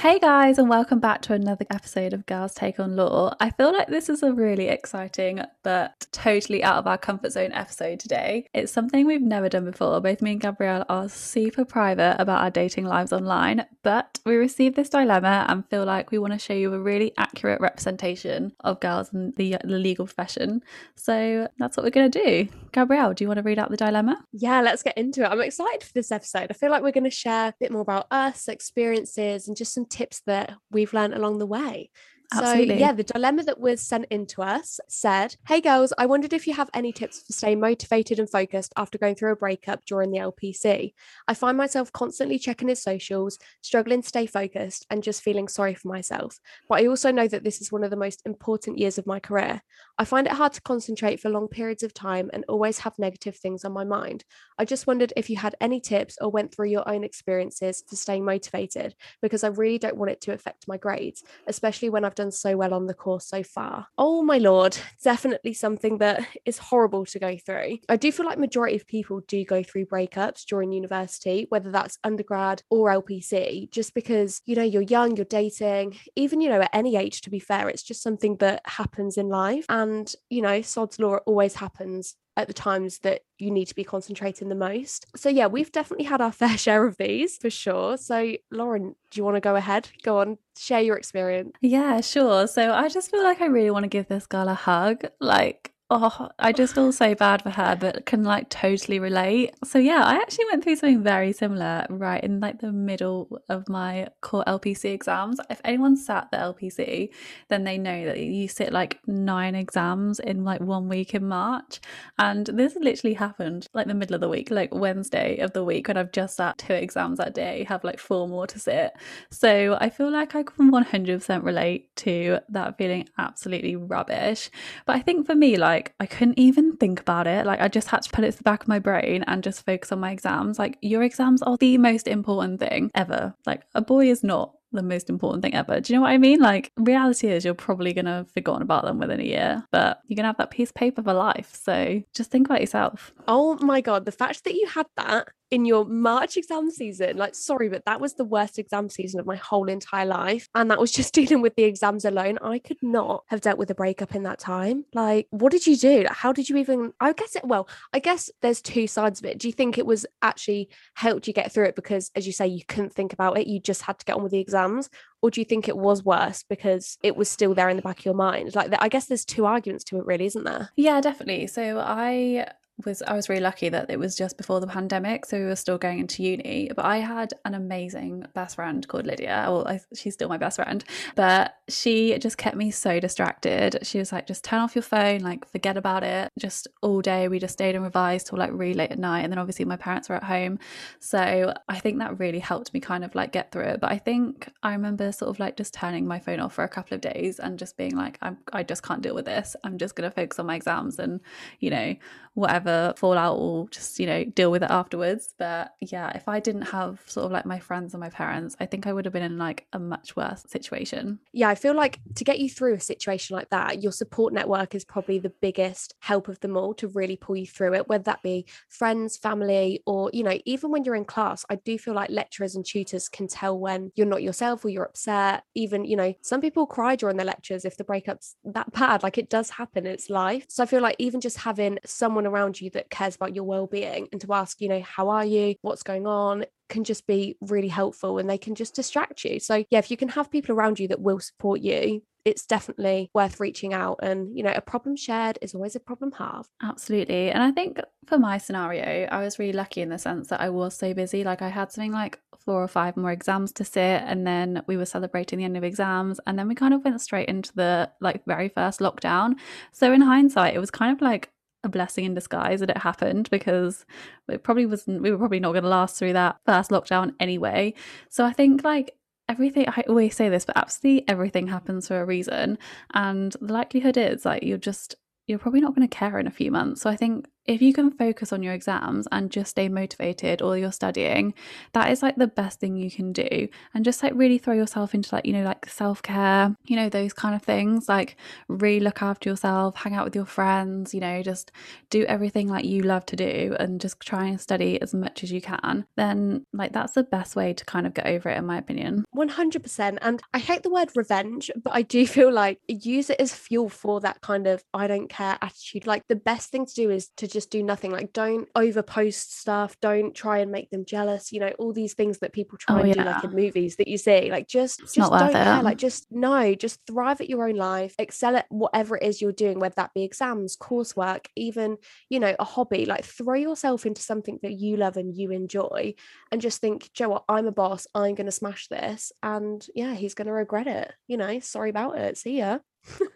Hey guys, and welcome back to another episode of Girls Take on Law. I feel like this is a really exciting but totally out of our comfort zone episode today. It's something we've never done before. Both me and Gabrielle are super private about our dating lives online, but we received this dilemma and feel like we want to show you a really accurate representation of girls in the, the legal profession. So that's what we're going to do. Gabrielle, do you want to read out the dilemma? Yeah, let's get into it. I'm excited for this episode. I feel like we're going to share a bit more about us, experiences, and just some tips that we've learned along the way. Absolutely. So, yeah, the dilemma that was sent in to us said, Hey girls, I wondered if you have any tips for staying motivated and focused after going through a breakup during the LPC. I find myself constantly checking his socials, struggling to stay focused, and just feeling sorry for myself. But I also know that this is one of the most important years of my career. I find it hard to concentrate for long periods of time and always have negative things on my mind. I just wondered if you had any tips or went through your own experiences for staying motivated because I really don't want it to affect my grades, especially when I've done so well on the course so far. Oh my lord, definitely something that is horrible to go through. I do feel like majority of people do go through breakups during university, whether that's undergrad or LPC, just because you know you're young, you're dating, even you know at any age to be fair, it's just something that happens in life and you know sod's law always happens at the times that you need to be concentrating the most. So yeah, we've definitely had our fair share of these for sure. So Lauren, do you want to go ahead? Go on, share your experience. Yeah, sure. So I just feel like I really want to give this girl a hug. Like oh, I just feel so bad for her, but can like totally relate. So yeah, I actually went through something very similar right in like the middle of my core LPC exams. If anyone sat the LPC, then they know that you sit like nine exams in like one week in March. And this literally happened like the middle of the week, like Wednesday of the week when I've just sat two exams that day, have like four more to sit. So I feel like I can 100% relate to that feeling absolutely rubbish. But I think for me, like like I couldn't even think about it. Like I just had to put it to the back of my brain and just focus on my exams. Like your exams are the most important thing ever. Like a boy is not the most important thing ever. Do you know what I mean? Like, reality is you're probably going to have forgotten about them within a year, but you're going to have that piece of paper for life. So just think about yourself. Oh my God. The fact that you had that in your March exam season. Like, sorry, but that was the worst exam season of my whole entire life. And that was just dealing with the exams alone. I could not have dealt with a breakup in that time. Like, what did you do? How did you even? I guess it, well, I guess there's two sides of it. Do you think it was actually helped you get through it because, as you say, you couldn't think about it? You just had to get on with the exams? Or do you think it was worse because it was still there in the back of your mind? Like, I guess there's two arguments to it, really, isn't there? Yeah, definitely. So I was I was really lucky that it was just before the pandemic, so we were still going into uni. But I had an amazing best friend called Lydia. Well, I, she's still my best friend, but she just kept me so distracted. She was like, just turn off your phone, like forget about it. Just all day, we just stayed and revised till like really late at night, and then obviously my parents were at home, so I think that really helped me kind of like get through it. But I think I remember sort of like just turning my phone off for a couple of days and just being like, I'm I just can't deal with this. I'm just gonna focus on my exams and you know whatever fallout will just you know deal with it afterwards. But yeah if i didn't have sort of like my friends and my parents i think i would have been in like a much worse situation. Yeah i feel like to get you through a situation like that your support network is probably the biggest help of them all to really pull you through it whether that be friends family or you know even when you're in class i do feel like lecturers and tutors can tell when you're not yourself or you're upset. Even you know some people cry during their lectures if the breakup's that bad like it does happen it's life. So i feel like even just having someone someone around you that cares about your well-being and to ask you know how are you? What's going on? can just be really helpful and they can just distract you. So yeah if you can have people around you that will support you it's definitely worth reaching out and you know a problem shared is always a problem halved. Absolutely and i think for my scenario i was really lucky in the sense that i was so busy like i had something like four or five more exams to sit and then we were celebrating the end of exams and then we kind of went straight into the like very first lockdown. So in hindsight it was kind of like a blessing in disguise that it happened because it probably wasn't we were probably not going to last through that first lockdown anyway. So i think like everything i always say this but absolutely everything happens for a reason. And the likelihood is like you're just you're probably not going to care in a few months. So i think if you can focus on your exams and just stay motivated or you're studying, that is like the best thing you can do. And just like really throw yourself into like, you know, like self care, you know, those kind of things. Like really look after yourself, hang out with your friends, you know, just do everything like you love to do and just try and study as much as you can. Then, like, that's the best way to kind of get over it, in my opinion. 100%. And I hate the word revenge, but I do feel like use it as fuel for that kind of I don't care attitude. Like, the best thing to do is to just do nothing like don't overpost stuff don't try and make them jealous you know all these things that people try oh, and yeah. do like in movies that you see like just it's just don't care like just no just thrive at your own life excel at whatever it is you're doing whether that be exams coursework even you know a hobby like throw yourself into something that you love and you enjoy and just think joe what? I'm a boss. I'm going to smash this. And yeah he's going to regret it you know? Sorry about it. See ya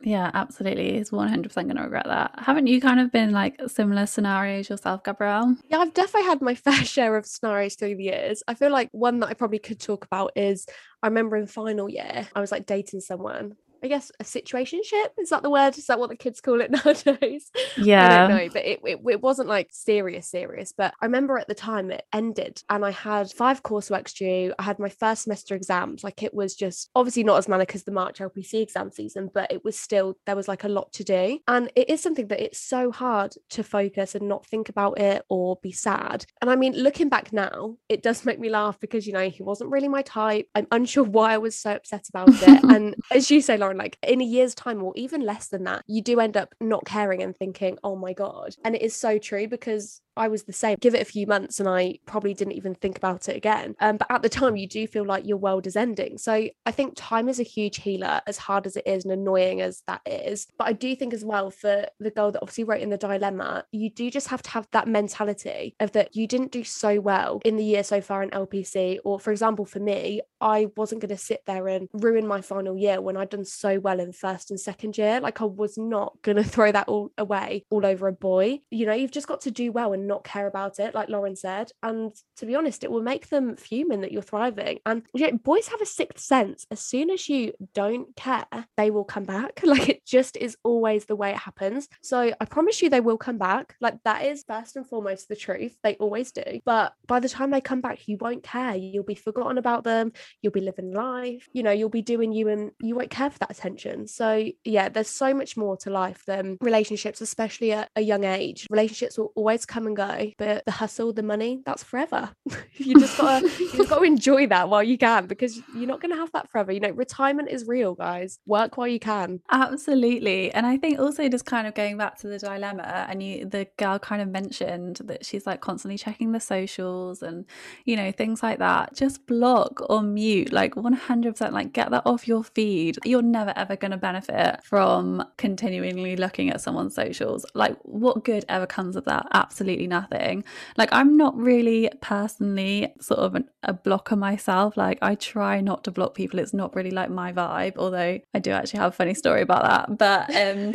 yeah, absolutely. He's 100% going to regret that. Haven't you kind of been like similar scenarios yourself, Gabrielle? Yeah, I've definitely had my fair share of scenarios through the years. I feel like one that I probably could talk about is I remember in final year, I was like dating someone I guess a situationship is that the word? Is that what the kids call it nowadays? Yeah, I don't know, but it, it, it wasn't like serious, serious. But I remember at the time it ended, and I had five coursework due. I had my first semester exams. Like it was just obviously not as manic as the March LPC exam season, but it was still there was like a lot to do, and it is something that it's so hard to focus and not think about it or be sad. And I mean, looking back now, it does make me laugh because you know he wasn't really my type. I'm unsure why I was so upset about it, and as you say, Lauren like in a year's time or even less than that, you do end up not caring and thinking, oh my God. And it is so true because I was the same. Give it a few months and I probably didn't even think about it again. Um, but at the time, you do feel like your world is ending. So I think time is a huge healer, as hard as it is and annoying as that is. But I do think as well for the girl that obviously wrote in the dilemma, you do just have to have that mentality of that you didn't do so well in the year so far in LPC. Or for example, for me, I wasn't going to sit there and ruin my final year when I'd done so well in first and second year. Like I was not going to throw that all away all over a boy. You know, you've just got to do well and not care about it, like Lauren said. And to be honest, it will make them fuming that you're thriving. And you know, boys have a sixth sense. As soon as you don't care, they will come back. Like it just is always the way it happens. So I promise you, they will come back. Like that is first and foremost the truth. They always do. But by the time they come back, you won't care. You'll be forgotten about them. You'll be living life. You know, you'll be doing you and you won't care for that attention. So yeah, there's so much more to life than relationships, especially at a young age. Relationships will always come and go, but the hustle, the money, that's forever. you just gotta you gotta enjoy that while you can because you're not gonna have that forever. You know, retirement is real, guys. Work while you can. Absolutely. And I think also just kind of going back to the dilemma, and you the girl kind of mentioned that she's like constantly checking the socials and you know, things like that. Just block or mute, like 100% like get that off your feed. You're never ever gonna benefit from continually looking at someone's socials. Like what good ever comes of that? Absolutely nothing. Like I'm not really personally sort of an, a blocker myself. Like I try not to block people. It's not really like my vibe, although I do actually have a funny story about that. But um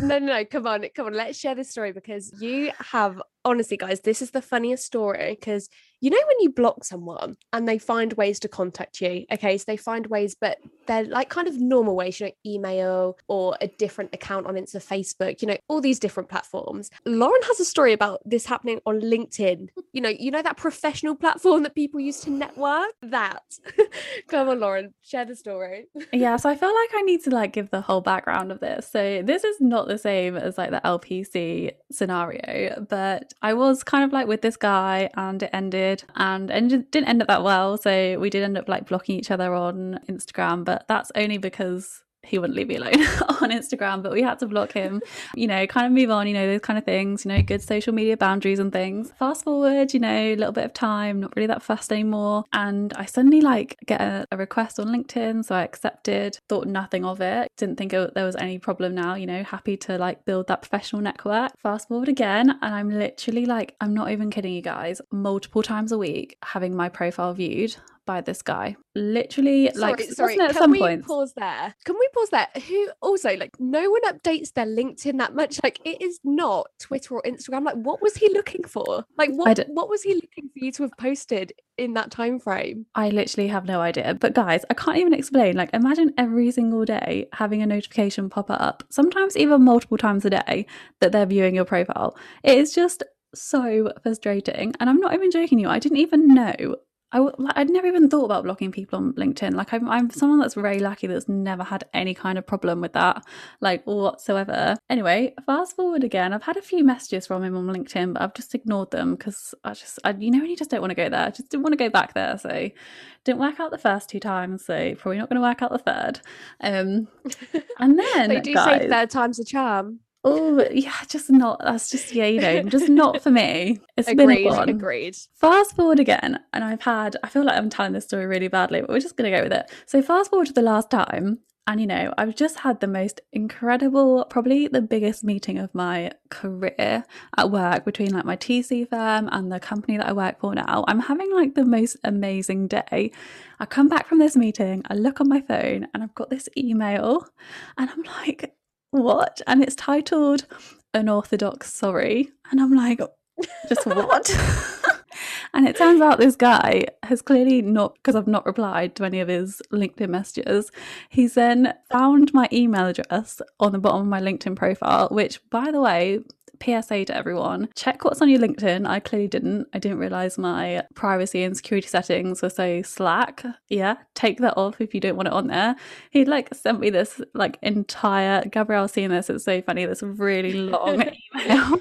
no, no, no, come on, come on, let's share this story because you have honestly, guys, this is the funniest story because you know when you block someone and they find ways to contact you okay so they find ways but they're like kind of normal ways you know email or a different account on insta facebook you know all these different platforms. Lauren has a story about this happening on linkedin. You know you know that professional platform that people use to network? That. Come on lauren share the story. Yeah so i feel like i need to like give the whole background of this. So this is not the same as like the lpc scenario but i was kind of like with this guy and it ended and didn't end up that well. So we did end up like blocking each other on instagram but that's only because he wouldn't leave me alone on Instagram, but we had to block him, you know, kind of move on, you know, those kind of things, you know, good social media boundaries and things. Fast forward, you know, a little bit of time, not really that fast anymore. And I suddenly like get a, a request on LinkedIn. So I accepted, thought nothing of it, didn't think it, there was any problem now, you know, happy to like build that professional network. Fast forward again, and I'm literally like, I'm not even kidding you guys, multiple times a week having my profile viewed by this guy. Literally, sorry, like, sorry. at Can some we point. pause there? Can we pause there? Who also like no one updates their LinkedIn that much. Like it is not Twitter or Instagram. Like what was he looking for? Like what what was he looking for you to have posted in that time frame? I literally have no idea. But guys, I can't even explain. Like imagine every single day having a notification pop up, sometimes even multiple times a day, that they're viewing your profile. It is just so frustrating. And I'm not even joking you. I didn't even know I w- I'd never even thought about blocking people on LinkedIn. Like I'm, I'm someone that's very lucky that's never had any kind of problem with that, like whatsoever. Anyway, fast forward again. I've had a few messages from him on LinkedIn, but I've just ignored them because I just, I, you know, when you just don't want to go there. I just didn't want to go back there, so didn't work out the first two times. So probably not going to work out the third. Um, and then they do guys, say third time's a charm. Oh yeah, just not. That's just yeah, you know, just not for me. It's agreed, been a one. Agreed. Fast forward again, and I've had. I feel like I'm telling this story really badly, but we're just gonna go with it. So fast forward to the last time, and you know, I've just had the most incredible, probably the biggest meeting of my career at work between like my TC firm and the company that I work for now. I'm having like the most amazing day. I come back from this meeting, I look on my phone, and I've got this email, and I'm like what? And it's titled Unorthodox Sorry. And I'm like, just what? and it turns out this guy has clearly not, because I've not replied to any of his LinkedIn messages, he's then found my email address on the bottom of my LinkedIn profile, which, by the way, PSA to everyone check what's on your LinkedIn. I clearly didn't. I didn't realize my privacy and security settings were so slack. Yeah, take that off if you don't want it on there. He like sent me this like entire Gabrielle seeing this, it's so funny, this really long email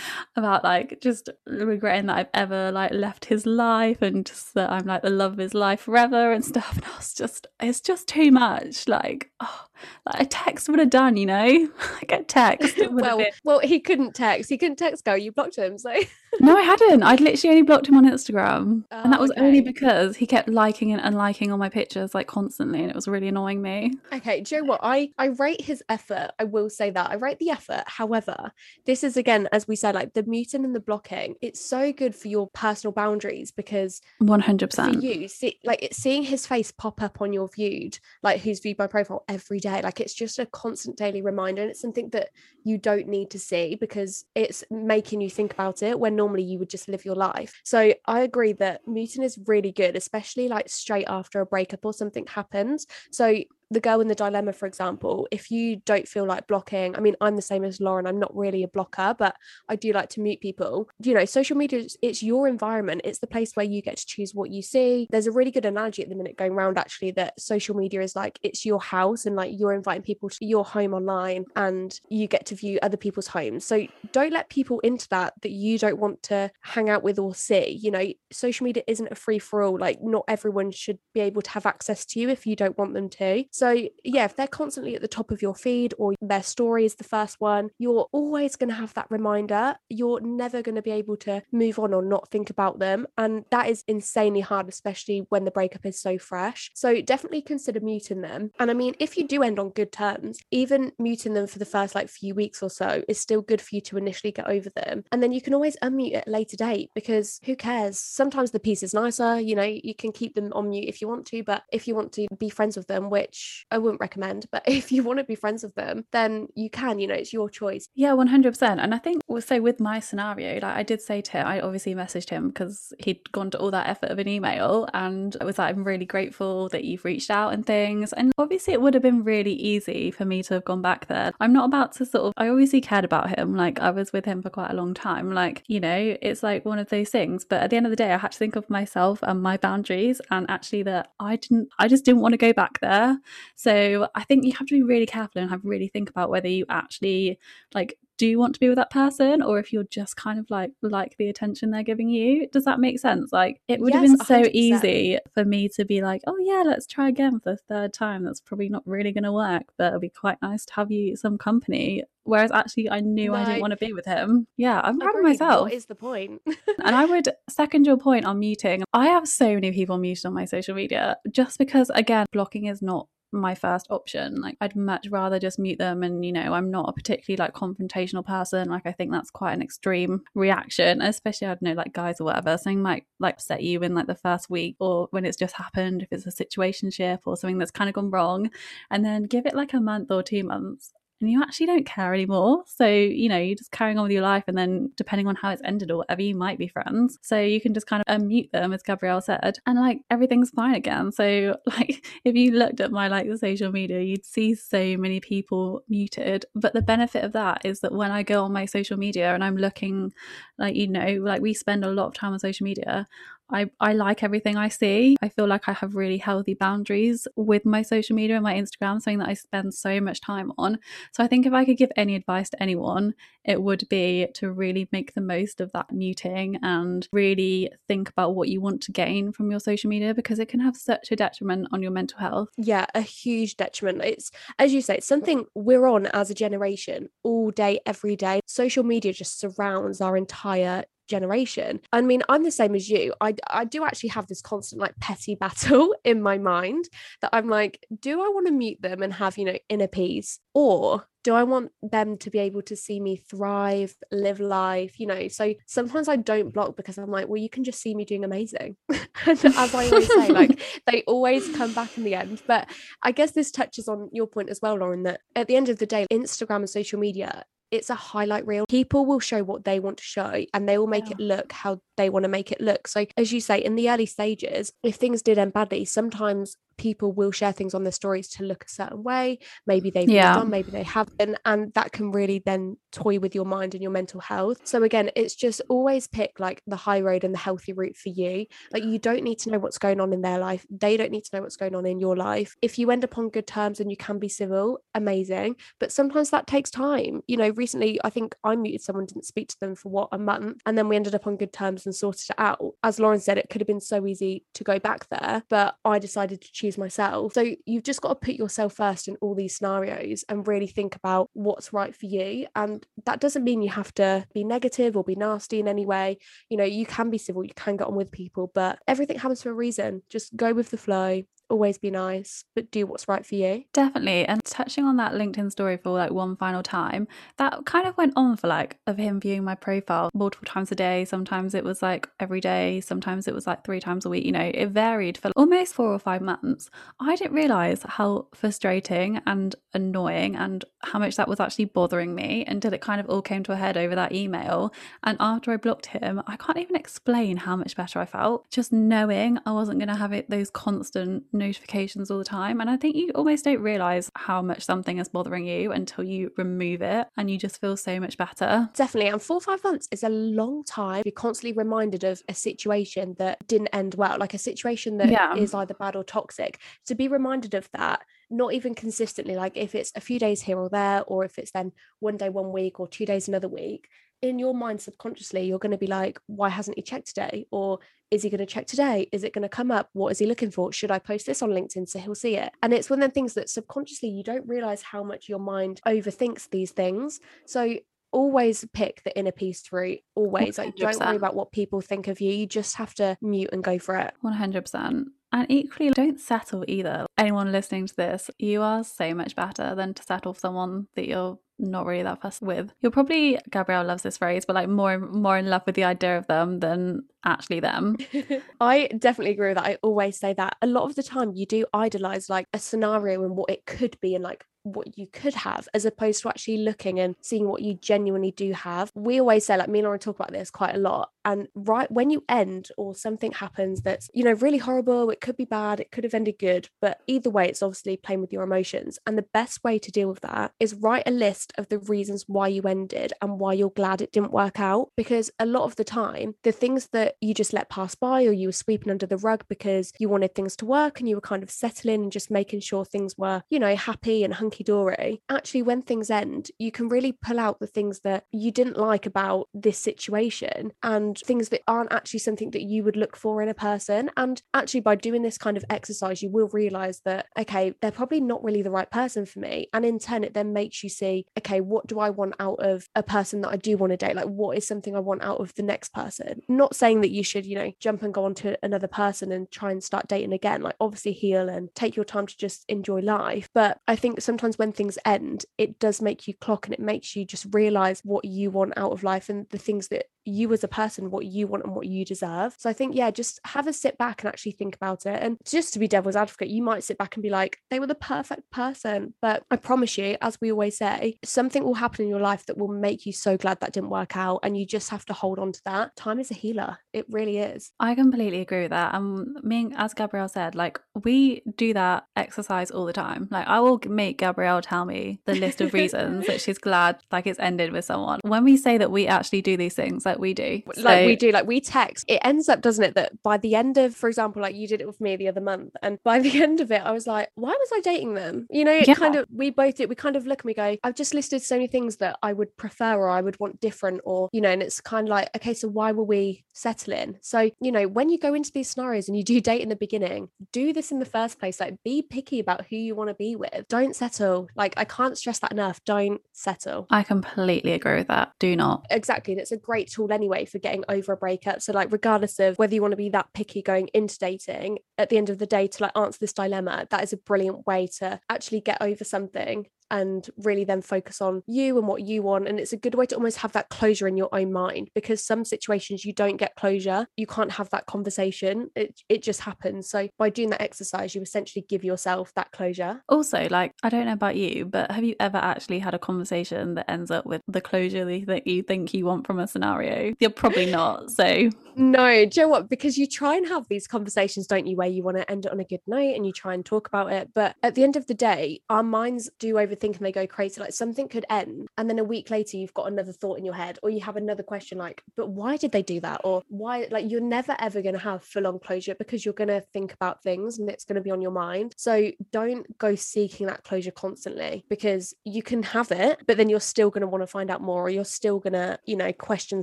about like just regretting that I've ever like left his life and just that I'm like the love of his life forever and stuff. And I was just, it's just too much. Like, oh, like a text would have done, you know? like a text. well, well, he couldn't text. He couldn't text. Go. You blocked him, so. No, I hadn't. I'd literally only blocked him on Instagram, oh, and that oh, was okay. only because he kept liking and unliking all my pictures like constantly, and it was really annoying me. Okay, do you know what? I I rate his effort. I will say that I rate the effort. However, this is again, as we said, like the muting and the blocking. It's so good for your personal boundaries because one hundred percent for you, see, like seeing his face pop up on your viewed, like who's viewed my profile every day day. Like it's just a constant daily reminder. And it's something that you don't need to see because it's making you think about it when normally you would just live your life. So I agree that muting is really good, especially like straight after a breakup or something happens. So the girl in the dilemma, for example, if you don't feel like blocking, I mean, I'm the same as Lauren, I'm not really a blocker, but I do like to mute people. You know, social media, it's your environment, it's the place where you get to choose what you see. There's a really good analogy at the minute going around actually that social media is like it's your house and like you're inviting people to your home online and you get to view other people's homes. So don't let people into that that you don't want to hang out with or see. You know, social media isn't a free for all. Like, not everyone should be able to have access to you if you don't want them to. So, yeah, if they're constantly at the top of your feed or their story is the first one, you're always going to have that reminder. You're never going to be able to move on or not think about them. And that is insanely hard, especially when the breakup is so fresh. So, definitely consider muting them. And I mean, if you do end on good terms, even muting them for the first like few weeks or so is still good for you to initially get over them. And then you can always unmute at a later date because who cares? Sometimes the piece is nicer, you know, you can keep them on mute if you want to, but if you want to be friends with them, which I wouldn't recommend, but if you want to be friends with them, then you can, you know, it's your choice. Yeah, 100%. And I think, so with my scenario, like I did say to him, I obviously messaged him because he'd gone to all that effort of an email and I was like, I'm really grateful that you've reached out and things. And obviously, it would have been really easy for me to have gone back there. I'm not about to sort of, I obviously cared about him. Like I was with him for quite a long time. Like, you know, it's like one of those things. But at the end of the day, I had to think of myself and my boundaries and actually that I didn't, I just didn't want to go back there. So I think you have to be really careful and have really think about whether you actually like do want to be with that person or if you're just kind of like like the attention they're giving you does that make sense like it would yes, have been so 100%. easy for me to be like oh yeah let's try again for the third time that's probably not really going to work but it'll be quite nice to have you some company whereas actually I knew no. I didn't want to be with him. Yeah, I'm proud of myself. What is the point? and I would second your point on muting. I have so many people muted on my social media just because again, blocking is not my first option. Like I'd much rather just mute them and you know, I'm not a particularly like confrontational person. Like I think that's quite an extreme reaction, especially I don't know, like guys or whatever. Something might like upset you in like the first week or when it's just happened, if it's a situation ship or something that's kind of gone wrong. And then give it like a month or two months and you actually don't care anymore. So, you know, you're just carrying on with your life. And then depending on how it's ended or whatever, you might be friends. So you can just kind of unmute them, as Gabrielle said, and like everything's fine again. So, like, if you looked at my like social media, you'd see so many people muted. But the benefit of that is that when I go on my social media and I'm looking, like, you know, like we spend a lot of time on social media, I, I like everything I see. I feel like I have really healthy boundaries with my social media and my Instagram, something that I spend so much time on. So I think if I could give any advice to anyone, it would be to really make the most of that muting and really think about what you want to gain from your social media because it can have such a detriment on your mental health. Yeah, a huge detriment. It's, as you say, it's something we're on as a generation all day, every day. Social media just surrounds our entire generation. I mean, I'm the same as you. I I do actually have this constant like petty battle in my mind that I'm like, do I want to mute them and have, you know, inner peace? Or do I want them to be able to see me thrive, live life? You know, so sometimes I don't block because I'm like, well, you can just see me doing amazing. and as I always say, like they always come back in the end. But I guess this touches on your point as well, Lauren, that at the end of the day, Instagram and social media it's a highlight reel. People will show what they want to show and they will make yeah. it look how they want to make it look. So, as you say, in the early stages, if things did end badly, sometimes people will share things on their stories to look a certain way. Maybe they've yeah. done, maybe they haven't. And that can really then toy with your mind and your mental health. So again, it's just always pick like the high road and the healthy route for you. Like you don't need to know what's going on in their life. They don't need to know what's going on in your life. If you end up on good terms and you can be civil, amazing. But sometimes that takes time. You know, recently I think I muted someone, didn't speak to them for what a month, and then we ended up on good terms and sorted it out. As Lauren said, it could have been so easy to go back there, but I decided to choose myself. So you've just got to put yourself first in all these scenarios and really think about what's right for you. And that doesn't mean you have to be negative or be nasty in any way. You know, you can be civil, you can get on with people, but everything happens for a reason. Just go with the flow, always be nice, but do what's right for you. Definitely. And touching on that LinkedIn story for like one final time, that kind of went on for like of him viewing my profile multiple times a day. Sometimes it was like every day, sometimes it was like three times a week. You know, it varied for almost four or five months. I didn't realize how frustrating and annoying and how much that was actually bothering me until it kind of all came to a head over that email. And after I blocked him, I can't even explain how much better I felt. Just knowing I wasn't going to have it those constant notifications all the time. And I think you almost don't realize how much something is bothering you until you remove it and you just feel so much better. Definitely. And four or five months is a long time. You're constantly reminded of a situation that didn't end well, like a situation that Yeah. is either bad or toxic. To be reminded of that, not even consistently, like if it's a few days here or there, or if it's then one day one week or two days another week, in your mind subconsciously, you're going to be like, why hasn't he checked today? Or is he going to check today? Is it going to come up? What is he looking for? Should I post this on LinkedIn so he'll see it? And it's one of the things that subconsciously you don't realize how much your mind overthinks these things. So always pick the inner peace through. Always. Like don't worry about what people think of you. You just have to mute and go for it. 100%. And equally, don't settle either. Anyone listening to this, you are so much better than to settle for someone that you're not really that fussed with. You're probably, Gabrielle loves this phrase, but like more more in love with the idea of them than actually them. I definitely agree with that. I always say that. A lot of the time you do idolize like a scenario and what it could be and like what you could have as opposed to actually looking and seeing what you genuinely do have. We always say, like me and Lauren talk about this quite a lot. And right when you end or something happens that's, you know, really horrible, it could be bad, it could have ended good. But either way, it's obviously playing with your emotions. And the best way to deal with that is write a list of the reasons why you ended and why you're glad it didn't work out. Because a lot of the time, the things that you just let pass by or you were sweeping under the rug because you wanted things to work and you were kind of settling and just making sure things were, you know, happy and hunky dory. Actually, when things end, you can really pull out the things that you didn't like about this situation and things that aren't actually something that you would look for in a person. And actually, by doing this kind of exercise, you will realize that, okay, they're probably not really the right person for me. And in turn, it then makes you see, okay, what do I want out of a person that I do want to date? Like, what is something I want out of the next person? Not saying that you should, you know, jump and go on to another person and try and start dating again. Like, obviously, heal and take your time to just enjoy life. But I think sometimes when things end, it does make you clock and it makes you just realize what you want out of life and the things that you as a person, what you want and what you deserve. So I think, yeah, just have a sit back and actually think about it. And just to be devil's advocate, you might sit back and be like, they were the perfect person. But I promise you, as we always say, something will happen in your life that will make you so glad that didn't work out. And you just have to hold on to that. Time is a healer. It really is. I completely agree with that. And me, and- as Gabrielle said, like we do that exercise all the time. Like I will make Gabrielle tell me the list of reasons that she's glad like it's ended with someone. When we say that we actually do these things, like we do, like we do like we text. It ends up doesn't it that by the end of for example like you did it with me the other month and by the end of it i was like why was i dating them? You know it Yeah. kind of we both did we kind of look and we go i've just listed so many things that i would prefer or i would want different or you know and it's kind of like okay so why were we settling? So you know when you go into these scenarios and you do date in the beginning do this in the first place like be picky about who you want to be with. Don't settle. Like i can't stress that enough. Don't settle I completely agree with that. Do not. exactly and it's a great tool anyway for getting over a breakup so like regardless of whether you want to be that picky going into dating at the end of the day to like answer this dilemma that is a brilliant way to actually get over something and really then focus on you and what you want and it's a good way to almost have that closure in your own mind because some situations you don't get closure you can't have that conversation it, it just happens so by doing that exercise you essentially give yourself that closure Also, like, I don't know about you, but have you ever actually had a conversation that ends up with the closure that you think you, want from a scenario? You're probably not. So, No, do you know what? Because you try and have these conversations, don't you, where you want to end it on a good note and you try and talk about it. But at the end of the day, our minds do overthink and they go crazy. Like something could end, and then a week later, you've got another thought in your head, or you have another question like, but why did they do that? Or why, like, you're never ever going to have full on closure because you're going to think about things and it's going to be on your mind. So don't go seeking that closure constantly because you can have it, but then you're still going to want to find out more, or you're still going to, you know, question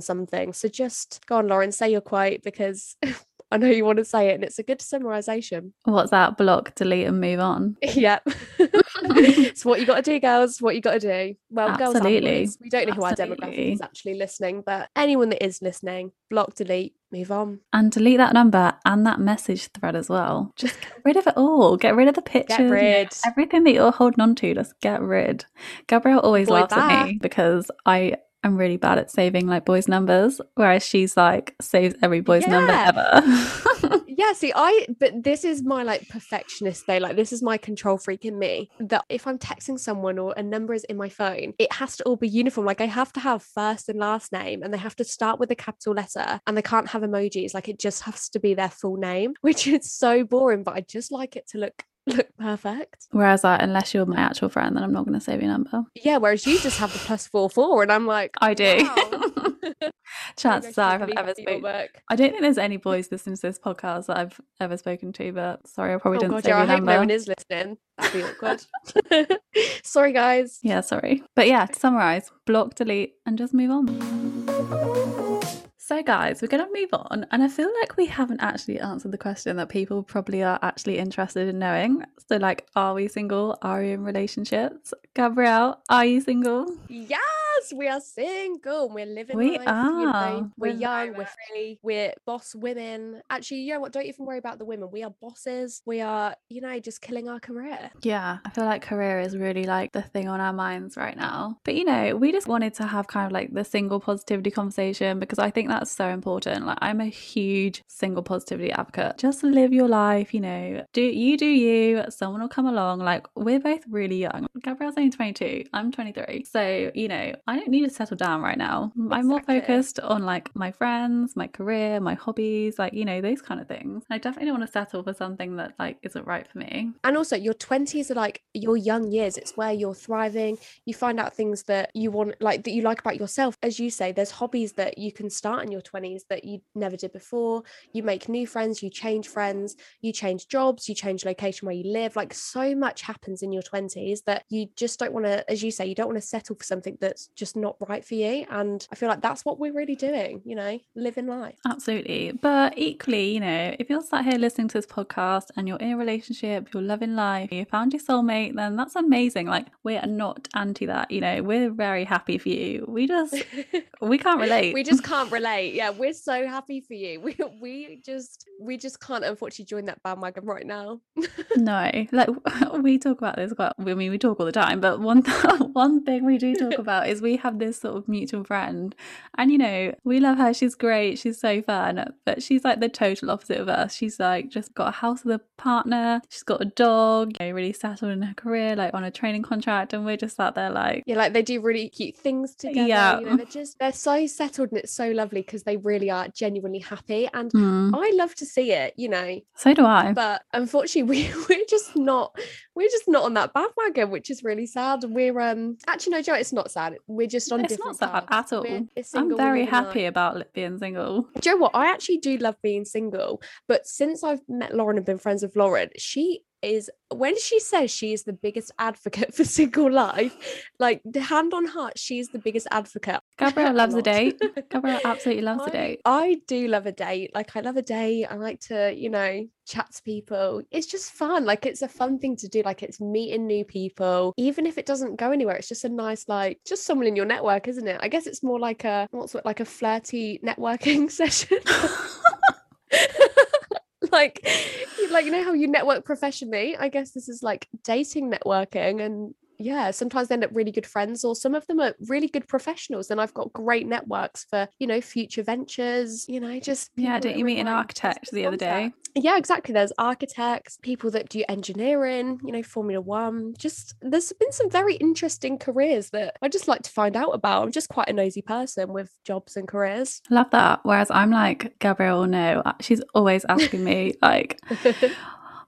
something. So just go on, Lauren, say your quote because I know you want to say it and it's a good summarization. what's that? Block, delete, and move on. yep. it's what you got to do, girls. What you got to do. Well, girls Absolutely. boys. We don't know who our demographic is actually listening, but anyone that is listening, block, delete, move on. And delete that number and that message thread as well. Just get rid of it all. Get rid of the pictures. know, rid. Everything that you're holding on to, just get rid. Gabrielle always Avoid laughs at me because I am really bad at saving like boys' numbers, whereas she's like saves every boy's number Yeah. ever. Yeah, see, I but this is my like perfectionist day. Like this is my control freak in me. That if I'm texting someone or a number is in my phone, it has to all be uniform. Like I have to have first and last name, and they have to start with a capital letter, and they can't have emojis. Like it just has to be their full name, which is so boring. But I just like it to look look perfect. Whereas, I, unless you're my actual friend, then I'm not going to save your number. Yeah. Whereas you just have the plus four four, and I'm like, I do. wow. Chances are, if I've ever spoken. I don't think there's any boys listening to this podcast that I've ever spoken to, but sorry, I probably Oh didn't god, save yeah, I your hope no one is listening. That'd be awkward. Sorry, guys. Yeah, sorry. But yeah, to summarize, block, delete, and just move on. So, guys, we're going to move on. And I feel like we haven't actually answered the question that people probably are actually interested in knowing. So, like, are we single? Are we in relationships? Gabrielle, are you single? Yes, we are single. We're living We life. You are. know, we're We're young. We're free. We're boss women. Actually, you know what? Don't even worry about the women. We are bosses. We are, you know, just killing our career. Yeah, I feel like career is really like the thing on our minds right now. But you know, we just wanted to have kind of like the single positivity conversation because I think that's so important. Like I'm a huge single positivity advocate. Just live your life, you know. Do you do you, someone will come along. Like we're both really young. Gabrielle's only 22, I'm 23. So, you know, I don't need to settle down right now. I'm more focused on like my friends, my career, my hobbies, like, you know, those kind of things. I definitely don't want to settle for something that like isn't right for me. And also, your 20s are like your young years. It's where you're thriving. You find out things that you want, like that you like about yourself. As you say, there's hobbies that you can start in your 20s that you never did before. You make new friends, you change friends, you change jobs, you change location where you live. Like so much happens in your 20s that you just don't want to, as you say, you don't want to settle for something that's just not right for you. And I feel like that's what we're really doing, you know, living life. Absolutely. But equally, you know, if you're sat here listening to this podcast and you're in a relationship, you're loving life, you found your soulmate, then that's amazing. Like, we are not anti that, you know, we're very happy for you. We just, we can't relate. we just can't relate. Yeah, we're so happy for you. We we just we just can't unfortunately join that bandwagon right now. no, like we talk about this quite. I mean, we talk all the time, but one one thing we do talk about is we have this sort of mutual friend, and you know, we love her. She's great. She's so fun, but she's like the total opposite of us. She's like just got a house with a partner. She's got a dog. You know, really settled in her career, like on a training contract, and we're just sat there like, yeah, like they do really cute things together. Yeah. You know, they're just they're so settled and it's so lovely because they really are genuinely happy. And "Hmm, I love to see it, you know. so do I. But unfortunately, we we're just not we're just not on that bandwagon, which is really sad. We're um actually no, Joe, it's not sad. We're just on It's different not sad paths. at all. I'm very happy about being single. You know what? I actually do love being single, but since I've met Lauren and been friends with Lauren, she is when she says she is the biggest advocate for single life, like the hand on heart, she's the biggest advocate. Gabrielle loves a date. Gabrielle absolutely loves a I- date. I do love a date. Like I love a date. I like to, you know, chat to people. It's just fun. Like it's a fun thing to do. Like it's meeting new people. Even if it doesn't go anywhere, it's just a nice, like, just someone in your network, isn't it? I guess it's more like a what's it like a flirty networking session. like like you know how you network professionally? I guess this is like dating networking and yeah sometimes they end up really good friends or some of them are really good professionals and i've got great networks for you know future ventures you know just Yeah, didn't you meet an architect the other day? yeah exactly there's architects people that do engineering you know formula one just there's been some very interesting careers that i just like to find out about i'm just quite a nosy person with jobs and careers Love that. Whereas I'm like, Gabrielle, no. Uh, She's always asking me, like,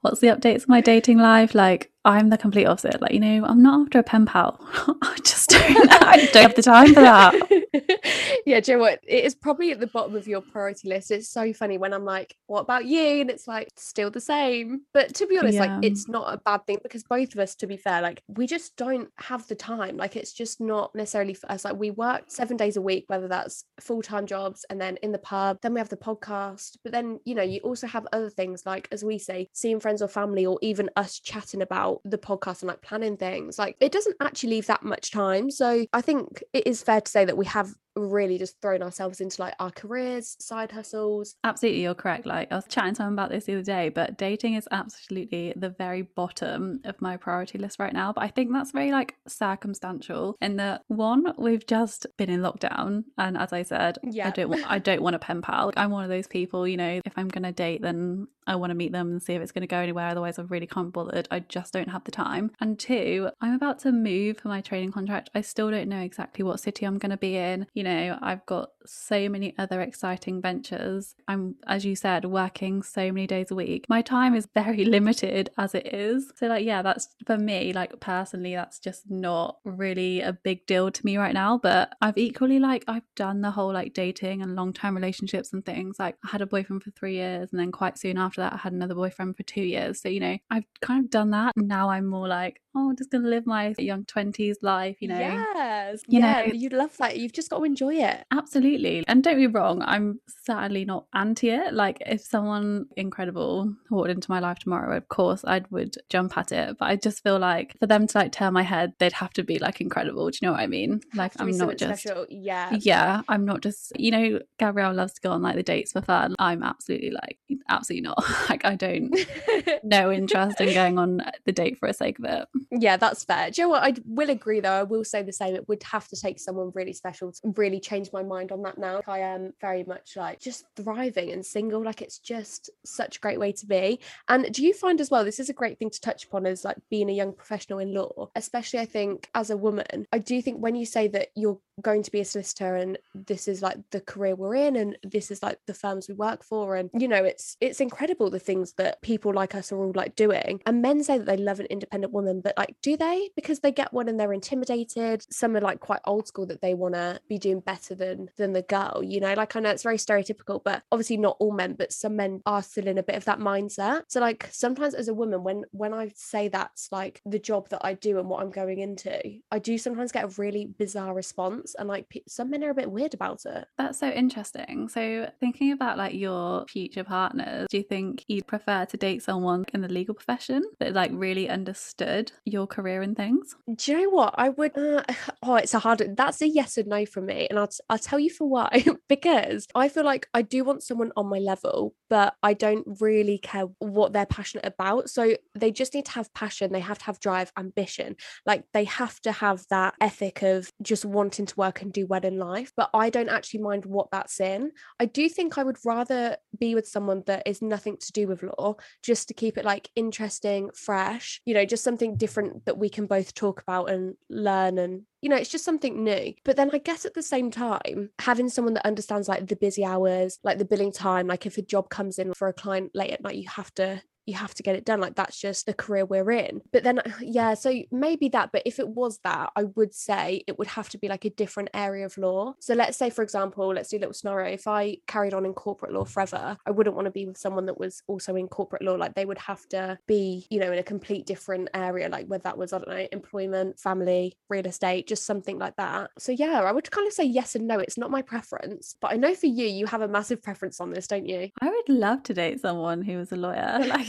what's the updates of my dating life? Like, I'm the complete opposite. Like, you know, I'm not after a pen pal. I just don't, I don't have the time for that. yeah, do you know what? It is probably at the bottom of your priority list. It's so funny when I'm like, what about you? And it's like, still the same. But to be honest, Yeah. like, it's not a bad thing because both of us, to be fair, like, we just don't have the time. Like, it's just not necessarily for us. Like, we work seven days a week, whether that's full time jobs and then in the pub, then we have the podcast. But then, you know, you also have other things like, as we say, seeing friends or family, or even us chatting about the podcast and like planning things. Like, it doesn't actually leave that much time. So I think it is fair to say that we have really just thrown ourselves into like our careers, side hustles. Absolutely, you're correct. Like I was chatting to someone about this the other day, but dating is absolutely the very bottom of my priority list right now. But I think that's very like circumstantial in that one, we've just been in lockdown. And as I said, Yeah. I don't want I don't want a pen pal. I'm one of those people, you know, if I'm gonna date then I want to meet them and see if it's going to go anywhere. Otherwise, I really can't bothered. I just don't have the time. And two, I'm about to move for my training contract. I still don't know exactly what city I'm going to be in. You know, I've got so many other exciting ventures. I'm, as you said, working so many days a week. My time is very limited as it is. So, like, yeah, that's for me, like, personally, that's just not really a big deal to me right now. But I've equally, like, I've done the whole like dating and long term relationships and things. Like, I had a boyfriend for three years and then quite soon after that, I had another boyfriend for two years. So, you know, I've kind of done that. Now I'm more like, oh, I'm just going to live my young 20s life, you know. Yes. You yeah. know- You love that. You've just got to enjoy it. Absolutely. And don't be wrong, I'm sadly not anti it. Like if someone incredible walked into my life tomorrow, of course I would jump at it. But I just feel like for them to like turn my head, they'd have to be like incredible. Do you know what I mean? Like I'm not just special. Yeah. yeah, I'm not just you know, Gabrielle loves to go on like the dates for fun. I'm absolutely like absolutely not. like I don't no interest in going on the date for the sake of it. Um, yeah, that's fair. Do you know what? I will agree, though. I will say the same. It would have to take someone really special to really change my mind on that now. I am very much like just thriving and single. Like, it's just such a great way to be. And do you find as well, this is a great thing to touch upon as like being a young professional in law, especially I think as a woman, I do think when you say that you're going to be a solicitor and this is like the career we're in and this is like the firms we work for and you know it's it's incredible the things that people like us are all like doing and men say that they love an independent woman but like do they? Because they get one and they're intimidated. Some are like quite old school that they want to be doing better than than the girl you know? Like I know it's very stereotypical but obviously not all men but some men are still in a bit of that mindset. So like sometimes as a woman when when I say that's like the job that I do and what I'm going into I do sometimes get a really bizarre response and like some men are a bit weird about it. That's so interesting. So, thinking about like your future partners, do you think you'd prefer to date someone in the legal profession that like really understood your career and things? do you know what? I would uh, oh it's a hard that's a yes or no for me and I'll, I'll tell you for why. Because I feel like I do want someone on my level but I don't really care what they're passionate about. So they just need to have passion. They have to have drive ambition. Like they have to have that ethic of just wanting to work and do well in life but I don't actually mind what that's in. I do think I would rather be with someone that is nothing to do with law just to keep it like interesting, fresh, you know, just something different that we can both talk about and learn and you know, it's just something new. But then I guess at the same time, having someone that understands like the busy hours, like the billing time, like if a job comes in for a client late at night, you have to you have to get it done like that's just the career we're in. But then yeah so maybe that but if it was that i would say it would have to be like a different area of law. So let's say for example let's do a little scenario. If i carried on in corporate law forever i wouldn't want to be with someone that was also in corporate law. Like they would have to be you know in a complete different area like whether that was i don't know employment family real estate just something like that. So yeah i would kind of say yes and no. It's not my preference but i know for you you have a massive preference on this don't you? I would love to date someone who was a lawyer. Like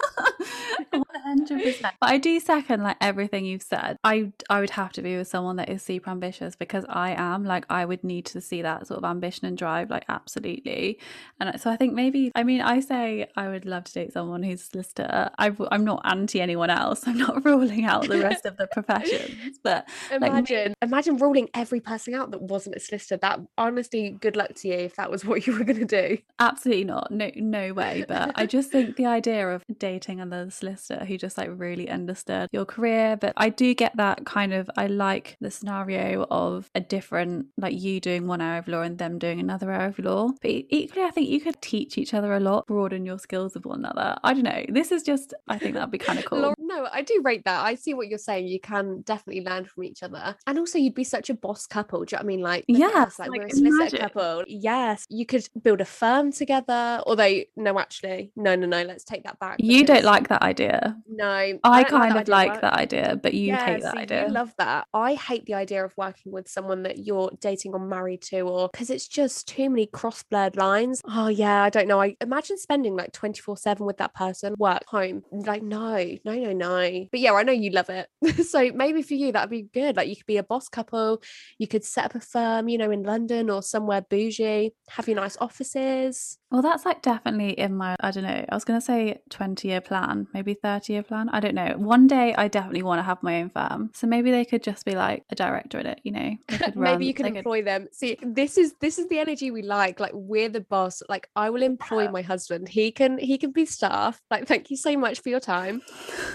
100%. But I do second like everything you've said. I I would have to be with someone that is super ambitious because I am like I would need to see that sort of ambition and drive like absolutely. And so I think maybe I mean I say I would love to date someone who's a solicitor. I, I'm not anti anyone else. I'm not ruling out the rest of the professions. But like, Imagine, imagine ruling every person out that wasn't a solicitor. That honestly, good luck to you if that was what you were going to do. Absolutely not. No, no way. But I just think the idea of dating another solicitor who just like really understood your career. But I do get that kind of. I like the scenario of a different, like you doing one hour of law and them doing another hour of law. But equally, I think you could teach each other a lot, broaden your skills of one another. I don't know. This is just. I think that'd be kind of cool. No, I do rate that. I see what you're saying. You can definitely learn from each other. And also, you'd be such a boss couple. Do you know I mean? Like, Yes, like, like, we're a solicitor couple. Yes, you could build a firm together. Although, no, actually, no, no, no. Let's take that back. You don't like that idea. No, I, don't kind of like that idea, but you yeah, hate that see, idea. You love that. I hate the idea of working with someone that you're dating or married to, or because it's just too many cross blurred lines. Oh yeah, I don't know. I imagine spending like 24 7 with that person, work, home. Like, no, no, no, no. But yeah, I know you love it. so maybe for you that'd be good. Like you could be a boss couple, you could set up a firm, you know, in London or somewhere bougie, have your nice offices. Well, that's like definitely in my, I don't know, I was going to say 20 year plan, maybe 30 year plan. I don't know. One day I definitely want to have my own firm. So maybe they could just be like a director in it, you know? Could run- maybe you can they could- employ them see this is this is the energy we like like we're the boss like i will employ my husband he can he can be staff like thank you so much for your time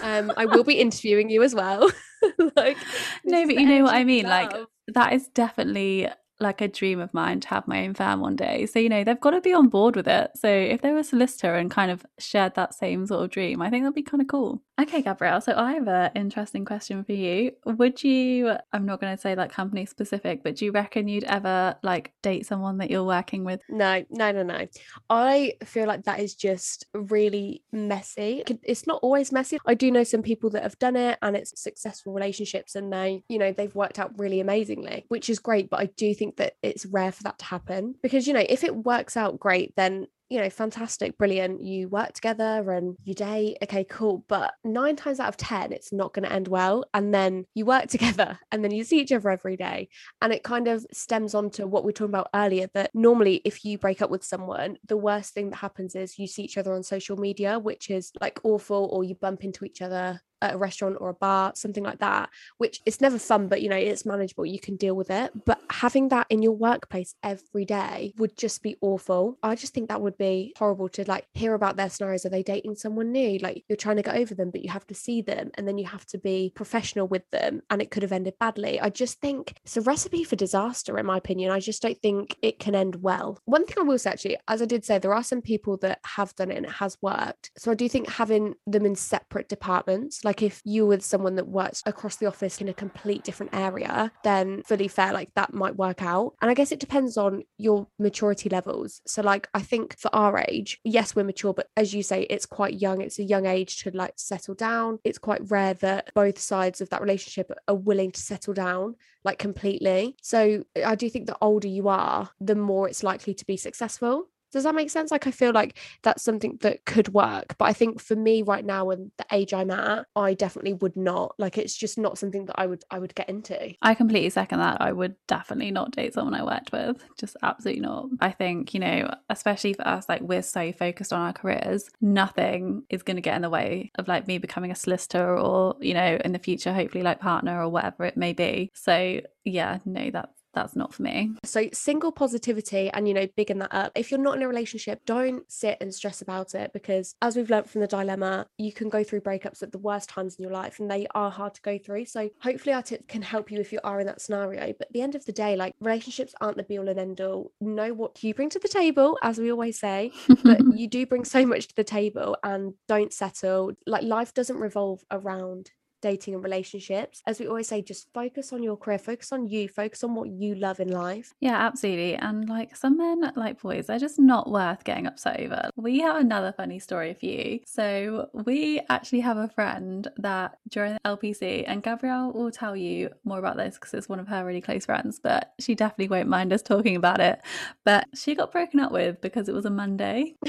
um i will be interviewing you as well like No, but you know what I mean? Like, that is definitely like a dream of mine to have my own firm one day. So, you know, they've got to be on board with it. So, if they were a solicitor and kind of shared that same sort of dream, I think that'd be kind of cool. Okay, Gabrielle. So, I have an interesting question for you. Would you, I'm not going to say like company specific, but do you reckon you'd ever like date someone that you're working with? no no no no i feel like that is just really messy it's not always messy i do know some people that have done it and it's successful relationships and they you know they've worked out really amazingly which is great but i do think that it's rare for that to happen because you know if it works out great then you know, fantastic, brilliant. You work together and you date. Okay, cool. But nine times out of 10, it's not going to end well. And then you work together and then you see each other every day. And it kind of stems on to what we were talking about earlier that normally, if you break up with someone, the worst thing that happens is you see each other on social media, which is like awful, or you bump into each other at a restaurant or a bar, something like that, which it's never fun, but you know, it's manageable. You can deal with it. But having that in your workplace every day would just be awful. I just think that would be horrible to like hear about their scenarios. Are they dating someone new? Like you're trying to get over them, but you have to see them and then you have to be professional with them and it could have ended badly. I just think it's a recipe for disaster, in my opinion. I just don't think it can end well. One thing I will say, actually, as I did say, there are some people that have done it and it has worked. So I do think having them in separate departments, like if you were someone that works across the office in a complete different area, then fully fair, like that might work out. And I guess it depends on your maturity levels. So, like, I think for our age, yes, we're mature, but as you say, it's quite young. It's a young age to like settle down. It's quite rare that both sides of that relationship are willing to settle down like completely. So, I do think the older you are, the more it's likely to be successful. Does that make sense? Like, I feel like that's something that could work. But I think for me right now and the age I'm at, I definitely would not. Like, it's just not something that I would I would get into. I completely second that. I would definitely not date someone I worked with. Just absolutely not. I think, you know, especially for us, like we're so focused on our careers, nothing is going to get in the way of like me becoming a solicitor or, you know, in the future, hopefully like partner or whatever it may be. So, yeah, no, that's that's not for me. So single positivity and you know bigging that up. If you're not in a relationship, don't sit and stress about it because as we've learned from the dilemma, you can go through breakups at the worst times in your life and they are hard to go through. So hopefully our tips can help you if you are in that scenario. But at the end of the day, like relationships aren't the be all and end all. Know what you bring to the table, as we always say, but you do bring so much to the table and don't settle. Like life doesn't revolve around dating and relationships. As we always say, just focus on your career, focus on you, focus on what you love in life. Yeah, absolutely. And like some men, like boys, they're just not worth getting upset over. We have another funny story for you. So, we actually have a friend that during the LPC, and Gabrielle will tell you more about this because it's one of her really close friends, but she definitely won't mind us talking about it. But she got broken up with because it was a Monday.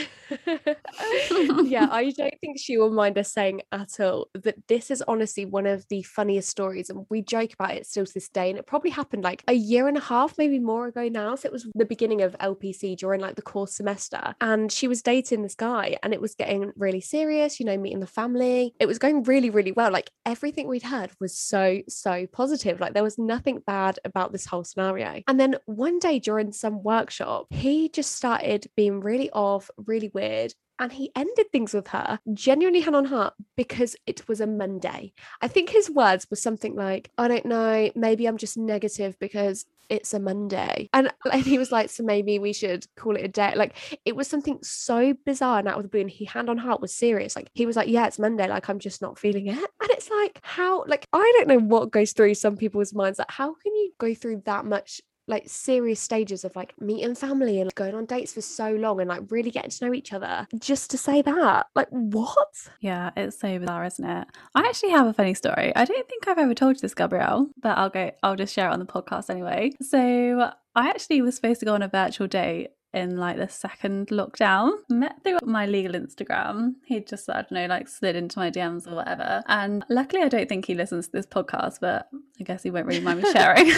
yeah, I don't think she will mind us saying at all that this is honestly one of the funniest stories. And we joke about it still to this day. And it probably happened like a year and a half, maybe more ago now. So it was the beginning of LPC during like the course semester. And she was dating this guy and it was getting really serious, you know, meeting the family. It was going really, really well. Like everything we'd heard was so, so positive. Like there was nothing bad about this whole scenario. And then one day during some workshop, he just started being really off, really weird and he ended things with her genuinely hand on heart because it was a Monday. I think his words were something like, I don't know, maybe I'm just negative because it's a Monday. And, and he was like, so maybe we should call it a day. Like it was something so bizarre and out of the blue. And he hand on heart was serious. Like he was like, yeah, it's Monday. Like I'm just not feeling it. And it's like, how, like, I don't know what goes through some people's minds. Like, how can you go through that much like serious stages of like meeting family and going on dates for so long and like really getting to know each other just to say that. Like, what? Yeah, it's so bizarre, isn't it? I actually have a funny story. I don't think I've ever told you this, Gabrielle, but I'll go, I'll just share it on the podcast anyway. So I actually was supposed to go on a virtual date in like the second lockdown. Met through my legal Instagram. He just, I don't know, like slid into my DMs or whatever. And luckily, I don't think he listens to this podcast, but I guess he won't really mind me sharing.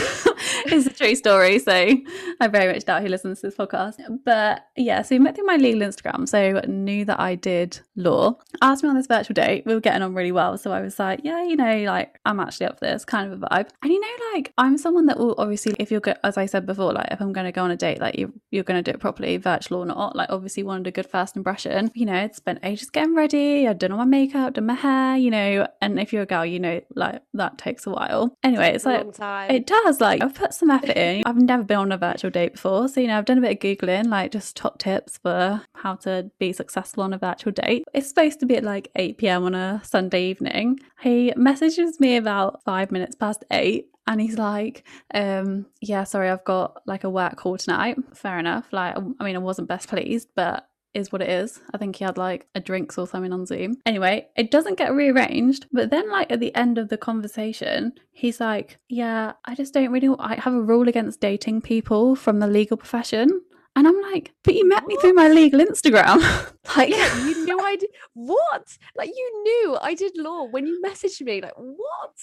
it's a true story. So I very much doubt he listens to this podcast. But yeah, so he met through my legal Instagram. So knew that I did law. Asked me on this virtual date. We were getting on really well. So I was like, yeah, you know, like I'm actually up for this kind of a vibe. And you know, like I'm someone that will obviously, if you're, go- as I said before, like if I'm going to go on a date, like you, you're going to do it properly, virtual or not. Like obviously wanted a good first impression. You know, I'd spent ages getting ready. I'd done all my makeup, done my hair, you know, and if you're a girl, you know, like that takes a while. Anyway, it's like, it does. Like I've put some effort in. I've never been on a virtual date before. So, you know, I've done a bit of Googling, like just top tips for how to be successful on a virtual date. It's supposed to be at like 8 p.m. on a Sunday evening. He messages me about five minutes past eight and he's like um yeah sorry i've got like a work call tonight fair enough like i mean i wasn't best pleased but is what it is. I think he had like a drinks or something on Zoom. Anyway, it doesn't get rearranged, but then like at the end of the conversation, he's like, "Yeah, I just don't really I have a rule against dating people from the legal profession." And I'm like, but you met me through my legal Instagram. like, yeah, you knew I did. What? Like, you knew I did law when you messaged me. Like, what?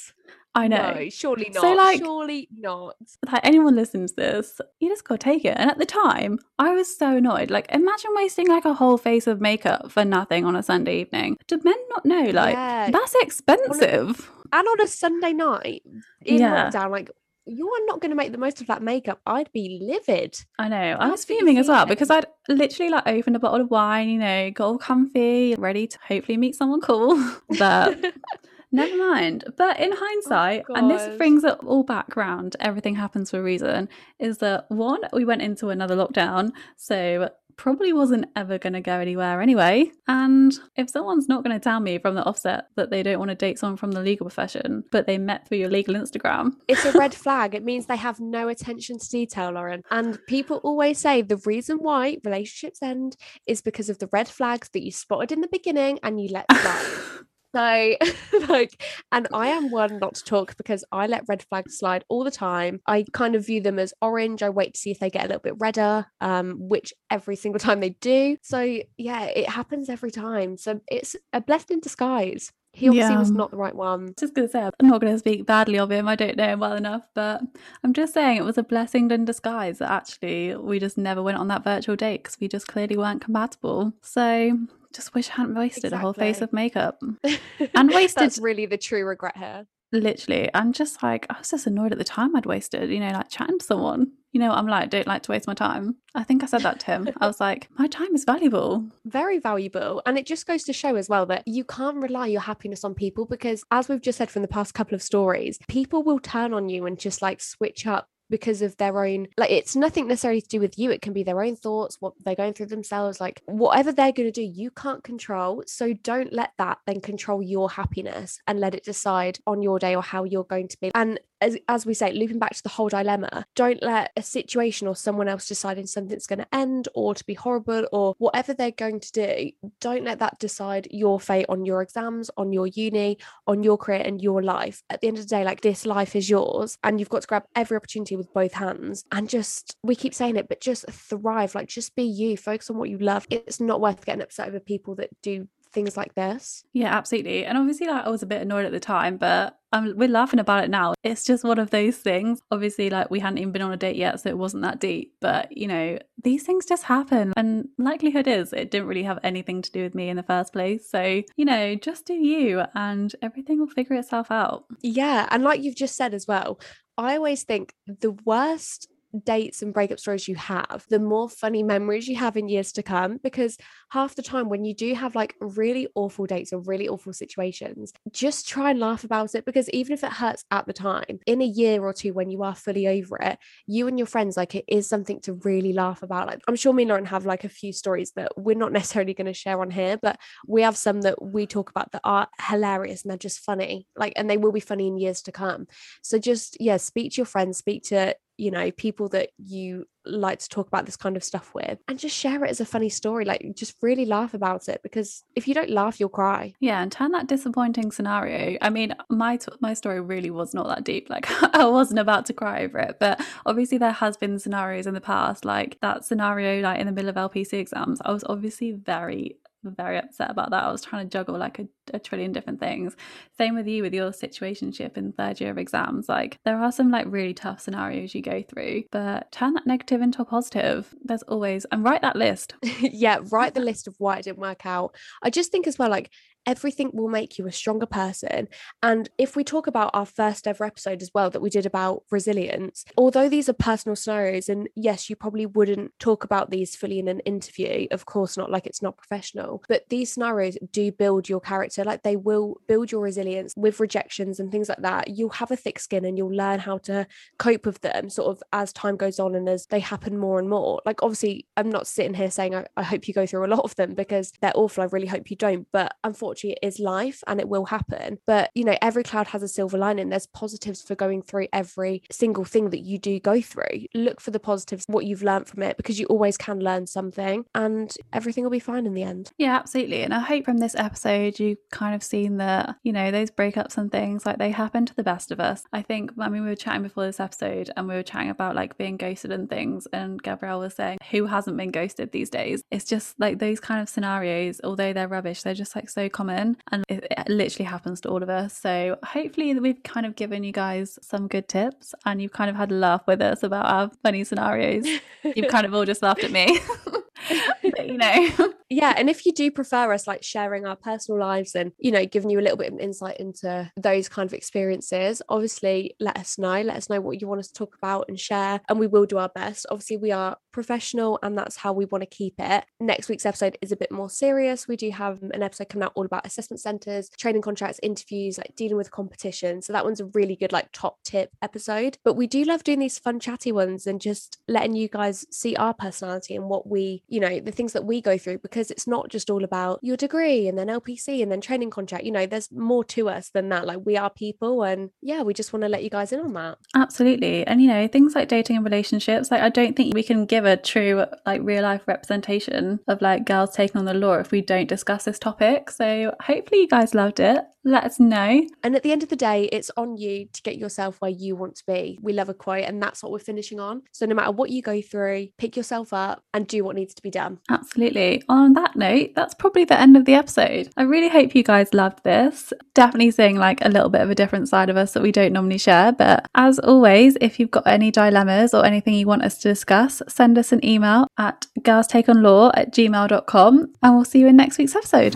I know. No, surely not. So, like- surely not. like anyone listens to this, you just gotta take it. And at the time, I was so annoyed. Like, imagine wasting like a whole face of makeup for nothing on a Sunday evening. Do men not know? Like, Yeah. that's expensive. And on a Sunday night in Yeah. lockdown, like, you are not going to make the most of that makeup. I'd be livid. I know. I was fuming as well because I'd literally like opened a bottle of wine, you know, got all comfy, ready to hopefully meet someone cool. But never mind. But in oh, hindsight, and this brings it all back round, everything happens for a reason, is that one, we went into another lockdown. So probably wasn't ever going to go anywhere anyway. And if someone's not going to tell me from the offset that they don't want to date someone from the legal profession, but they met through your legal Instagram, it's a red flag. It means they have no attention to detail, Lauren. And people always say the reason why relationships end is because of the red flags that you spotted in the beginning and you let slide. So, like, and I am one not to talk because I let red flags slide all the time. I kind of view them as orange. I wait to see if they get a little bit redder, um, which every single time they do. So, yeah, it happens every time. So, it's a blessing in disguise. He obviously was not the right one. just gonna say I'm not gonna speak badly of him. I don't know him well enough, but I'm just saying it was a blessing in disguise that actually we just never went on that virtual date because we just clearly weren't compatible. So just wish I hadn't wasted a whole face of makeup. And wasted- That's really the true regret here. Literally, I'm just like I was just annoyed at the time I'd wasted. You know, like chatting to someone. You know, I'm like don't like to waste my time. I think I said that to him. I was like, my time is valuable. very valuable. And it just goes to show as well that you can't rely your happiness on people because, as we've just said from the past couple of stories, people will turn on you and just like switch up because of their own like it's nothing necessarily to do with you it can be their own thoughts what they're going through themselves like whatever they're going to do you can't control so don't let that then control your happiness and let it decide on your day or how you're going to be. And as, as we say looping back to the whole dilemma don't let a situation or someone else deciding something's going to end or to be horrible or whatever they're going to do don't let that decide your fate on your exams on your uni on your career and your life. At the end of the day like this life is yours and you've got to grab every opportunity with both hands and just we keep saying it but just thrive like just be you focus on what you love. It's not worth getting upset over people that do things like this Yeah, absolutely. And obviously, like I was a bit annoyed at the time, but um, we're laughing about it now. It's just one of those things. Obviously, like we hadn't even been on a date yet, so it wasn't that deep. But you know, these things just happen, and likelihood is it didn't really have anything to do with me in the first place. So you know, just do you, and everything will figure itself out. Yeah. And like you've just said as well, I always think the worst dates and breakup stories you have, the more funny memories you have in years to come. Because half the time, when you do have like really awful dates or really awful situations, just try and laugh about it. Because even if it hurts at the time, in a year or two, when you are fully over it, you and your friends, like it is something to really laugh about. Like I'm sure me and Lauren have like a few stories that we're not necessarily going to share on here, but we have some that we talk about that are hilarious and they're just funny. Like, and they will be funny in years to come. So just yeah, speak to your friends, speak to you know, people that you like to talk about this kind of stuff with and just share it as a funny story like just really laugh about it because if you don't laugh you'll cry. Yeah and turn that disappointing scenario. I mean my t- my story really was not that deep like i wasn't about to cry over it but obviously there has been scenarios in the past like that scenario like in the middle of lpc exams i was obviously very very upset about that. I was trying to juggle like a, a, trillion different things. Same with you with your situationship in third year of exams. Like there are some like really tough scenarios you go through, but turn that negative into a positive. There's always and write that list. yeah, write the list of why it didn't work out. I just think as well, like everything will make you a stronger person. And if we talk about our first ever episode as well that we did about resilience, although these are personal scenarios, and yes, you probably wouldn't talk about these fully in an interview, of course not, like it's not professional, but these scenarios do build your character. Like they will build your resilience with rejections and things like that. You'll have a thick skin and you'll learn how to cope with them sort of as time goes on and as they happen more and more. Like, obviously, I'm not sitting here saying I, I hope you go through a lot of them because they're awful. I really hope you don't. But unfortunately, unfortunately it is life and it will happen. But you know every cloud has a silver lining. There's positives for going through every single thing that you do go through. Look for the positives what you've learned from it because you always can learn something and everything will be fine in the end. Yeah absolutely. And i hope from this episode you kind of seen that you know those breakups and things like they happen to the best of us. I think i mean we were chatting before this episode and we were chatting about like being ghosted and things and gabrielle was saying who hasn't been ghosted these days? It's just like those kind of scenarios although they're rubbish they're just like so common common and it, it literally happens to all of us. So hopefully we've kind of given you guys some good tips and you've kind of had a laugh with us about our funny scenarios. you've kind of all just laughed at me. but, you know. Yeah. And if you do prefer us like sharing our personal lives and, you know, giving you a little bit of insight into those kind of experiences, obviously let us know. Let us know what you want us to talk about and share. And we will do our best. Obviously, we are professional and that's how we want to keep it. Next week's episode is a bit more serious. We do have an episode coming out all about assessment centres, training contracts, interviews, like dealing with competition. So that one's a really good, like, top tip episode. But we do love doing these fun, chatty ones and just letting you guys see our personality and what we, you know, the things that we go through because it's not just all about your degree and then LPC and then training contract. You know, there's more to us than that. Like, we are people and yeah, we just want to let you guys in on that. Absolutely. And, you know, things like dating and relationships, like, I don't think we can give a true, like, real life representation of like girls taking on the law if we don't discuss this topic. So, hopefully, you guys loved it let us know. And at the end of the day, it's on you to get yourself where you want to be. We love a quote, and that's what we're finishing on. So, no matter what you go through, pick yourself up and do what needs to be done. Absolutely. On that note, that's probably the end of the episode. I really hope you guys loved this. Definitely seeing like a little bit of a different side of us that we don't normally share. But as always, if you've got any dilemmas or anything you want us to discuss, send us an email at girlstakeonlaw at gmail.com and we'll see you in next week's episode.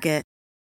Target.